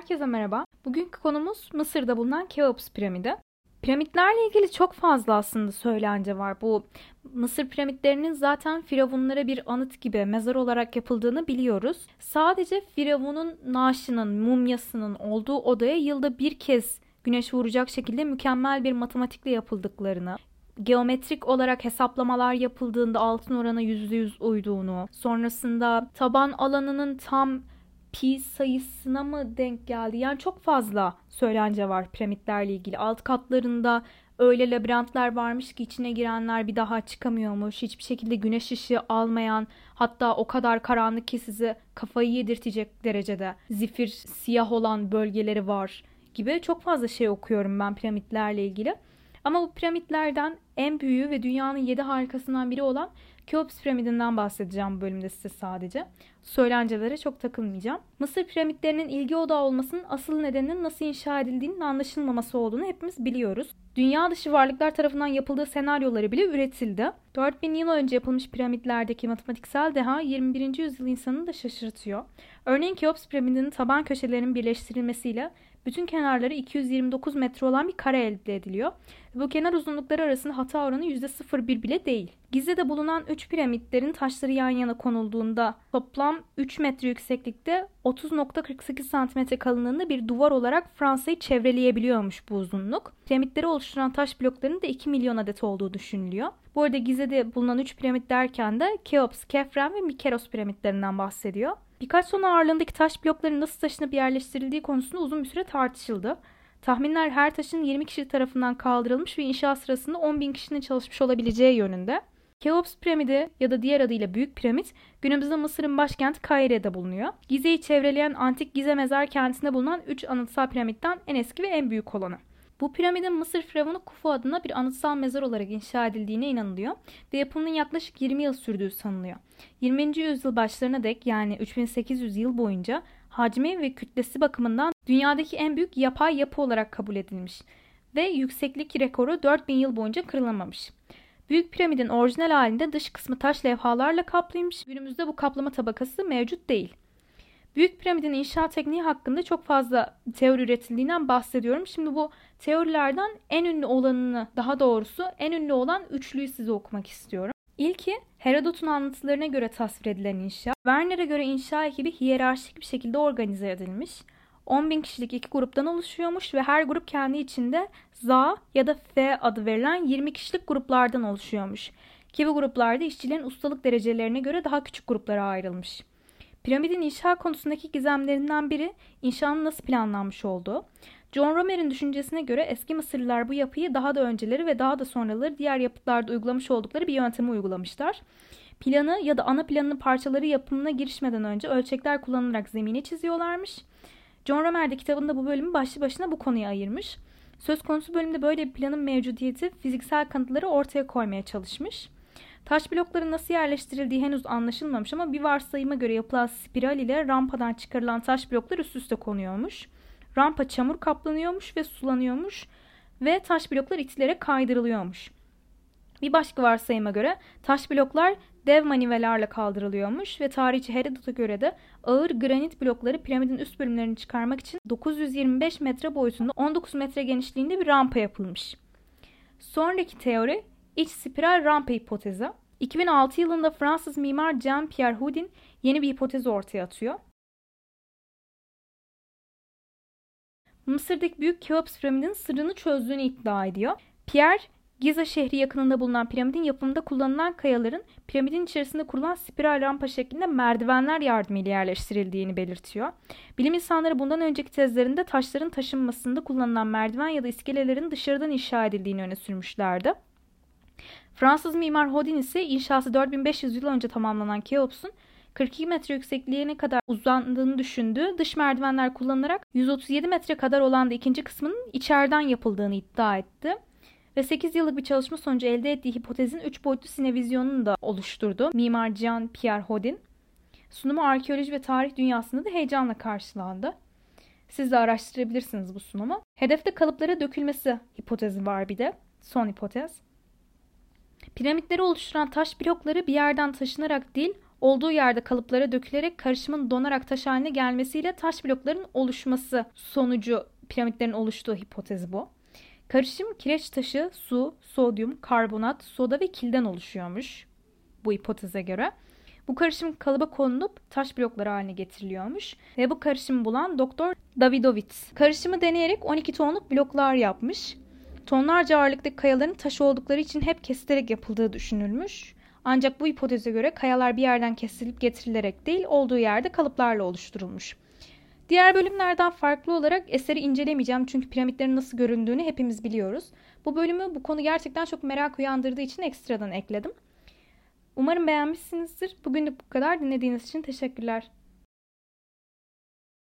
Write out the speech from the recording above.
Herkese merhaba. Bugünkü konumuz Mısır'da bulunan Keops piramidi. Piramitlerle ilgili çok fazla aslında söylence var. Bu Mısır piramitlerinin zaten firavunlara bir anıt gibi mezar olarak yapıldığını biliyoruz. Sadece firavunun naaşının, mumyasının olduğu odaya yılda bir kez güneş vuracak şekilde mükemmel bir matematikle yapıldıklarını, geometrik olarak hesaplamalar yapıldığında altın oranı %100 uyduğunu, sonrasında taban alanının tam pi sayısına mı denk geldi? Yani çok fazla söylence var piramitlerle ilgili. Alt katlarında öyle labirentler varmış ki içine girenler bir daha çıkamıyormuş. Hiçbir şekilde güneş ışığı almayan hatta o kadar karanlık ki sizi kafayı yedirtecek derecede zifir siyah olan bölgeleri var gibi çok fazla şey okuyorum ben piramitlerle ilgili. Ama bu piramitlerden en büyüğü ve dünyanın yedi harikasından biri olan Keops piramidinden bahsedeceğim bu bölümde size sadece. Söylencelere çok takılmayacağım. Mısır piramitlerinin ilgi odağı olmasının asıl nedeninin nasıl inşa edildiğinin anlaşılmaması olduğunu hepimiz biliyoruz. Dünya dışı varlıklar tarafından yapıldığı senaryoları bile üretildi. 4000 yıl önce yapılmış piramitlerdeki matematiksel deha 21. yüzyıl insanını da şaşırtıyor. Örneğin Keops piramidinin taban köşelerinin birleştirilmesiyle bütün kenarları 229 metre olan bir kare elde ediliyor. Bu kenar uzunlukları arasında hata oranı %0,1 bile değil. Gize'de bulunan 3 piramitlerin taşları yan yana konulduğunda toplam 3 metre yükseklikte 30.48 santimetre kalınlığında bir duvar olarak Fransa'yı çevreleyebiliyormuş bu uzunluk. Piramitleri oluşturan taş bloklarının da 2 milyon adet olduğu düşünülüyor. Bu arada Gize'de bulunan 3 piramit derken de Keops, Kefren ve Mikeros piramitlerinden bahsediyor. Birkaç ton ağırlığındaki taş blokların nasıl taşınıp yerleştirildiği konusunda uzun bir süre tartışıldı. Tahminler her taşın 20 kişi tarafından kaldırılmış ve inşa sırasında 10 bin kişinin çalışmış olabileceği yönünde. Keops piramidi ya da diğer adıyla Büyük Piramit günümüzde Mısır'ın başkenti Kahire'de bulunuyor. Gize'yi çevreleyen antik Gize mezar kentinde bulunan 3 anıtsal piramitten en eski ve en büyük olanı. Bu piramidin Mısır firavunu Kufu adına bir anıtsal mezar olarak inşa edildiğine inanılıyor ve yapımının yaklaşık 20 yıl sürdüğü sanılıyor. 20. yüzyıl başlarına dek yani 3800 yıl boyunca hacmi ve kütlesi bakımından dünyadaki en büyük yapay yapı olarak kabul edilmiş ve yükseklik rekoru 4000 yıl boyunca kırılamamış. Büyük piramidin orijinal halinde dış kısmı taş levhalarla kaplıymış. Günümüzde bu kaplama tabakası mevcut değil. Büyük piramidin inşa tekniği hakkında çok fazla teori üretildiğinden bahsediyorum. Şimdi bu teorilerden en ünlü olanını, daha doğrusu en ünlü olan üçlüyü size okumak istiyorum. İlki Herodot'un anlatılarına göre tasvir edilen inşa. Werner'e göre inşa ekibi hiyerarşik bir şekilde organize edilmiş. 10 bin kişilik iki gruptan oluşuyormuş ve her grup kendi içinde ZA ya da F adı verilen 20 kişilik gruplardan oluşuyormuş. Ki bu gruplarda işçilerin ustalık derecelerine göre daha küçük gruplara ayrılmış. Piramidin inşa konusundaki gizemlerinden biri inşanın nasıl planlanmış olduğu. John Romer'in düşüncesine göre eski Mısırlılar bu yapıyı daha da önceleri ve daha da sonraları diğer yapıtlarda uygulamış oldukları bir yöntemi uygulamışlar. Planı ya da ana planının parçaları yapımına girişmeden önce ölçekler kullanılarak zemini çiziyorlarmış. John Romer de kitabında bu bölümü başlı başına bu konuya ayırmış. Söz konusu bölümde böyle bir planın mevcudiyeti fiziksel kanıtları ortaya koymaya çalışmış. Taş blokların nasıl yerleştirildiği henüz anlaşılmamış ama bir varsayıma göre yapılan spiral ile rampadan çıkarılan taş bloklar üst üste konuyormuş. Rampa çamur kaplanıyormuş ve sulanıyormuş ve taş bloklar itilerek kaydırılıyormuş. Bir başka varsayıma göre taş bloklar dev manivelerle kaldırılıyormuş ve tarihçi Herodot'a göre de ağır granit blokları piramidin üst bölümlerini çıkarmak için 925 metre boyutunda 19 metre genişliğinde bir rampa yapılmış. Sonraki teori iç spiral rampa hipotezi. 2006 yılında Fransız mimar Jean-Pierre Houdin yeni bir hipotez ortaya atıyor. Mısır'daki büyük Keops piramidin sırrını çözdüğünü iddia ediyor. Pierre, Giza şehri yakınında bulunan piramidin yapımında kullanılan kayaların piramidin içerisinde kurulan spiral rampa şeklinde merdivenler yardımıyla yerleştirildiğini belirtiyor. Bilim insanları bundan önceki tezlerinde taşların taşınmasında kullanılan merdiven ya da iskelelerin dışarıdan inşa edildiğini öne sürmüşlerdi. Fransız mimar Hodin ise inşası 4500 yıl önce tamamlanan Keops'un 42 metre yüksekliğine kadar uzandığını düşündüğü dış merdivenler kullanılarak 137 metre kadar olan da ikinci kısmının içeriden yapıldığını iddia etti. Ve 8 yıllık bir çalışma sonucu elde ettiği hipotezin 3 boyutlu sinevizyonunu da oluşturdu. Mimar Jean-Pierre Hodin. Sunumu arkeoloji ve tarih dünyasında da heyecanla karşılandı. Siz de araştırabilirsiniz bu sunumu. Hedefte kalıplara dökülmesi hipotezi var bir de. Son hipotez. Piramitleri oluşturan taş blokları bir yerden taşınarak değil, olduğu yerde kalıplara dökülerek karışımın donarak taş haline gelmesiyle taş blokların oluşması sonucu piramitlerin oluştuğu hipotezi bu. Karışım kireç taşı, su, sodyum, karbonat, soda ve kilden oluşuyormuş bu hipoteze göre. Bu karışım kalıba konulup taş blokları haline getiriliyormuş ve bu karışımı bulan Doktor Davidovitz karışımı deneyerek 12 tonluk bloklar yapmış. Tonlarca ağırlıktaki kayaların taş oldukları için hep kesilerek yapıldığı düşünülmüş. Ancak bu hipoteze göre kayalar bir yerden kesilip getirilerek değil olduğu yerde kalıplarla oluşturulmuş. Diğer bölümlerden farklı olarak eseri incelemeyeceğim çünkü piramitlerin nasıl göründüğünü hepimiz biliyoruz. Bu bölümü bu konu gerçekten çok merak uyandırdığı için ekstradan ekledim. Umarım beğenmişsinizdir. Bugün de bu kadar. Dinlediğiniz için teşekkürler.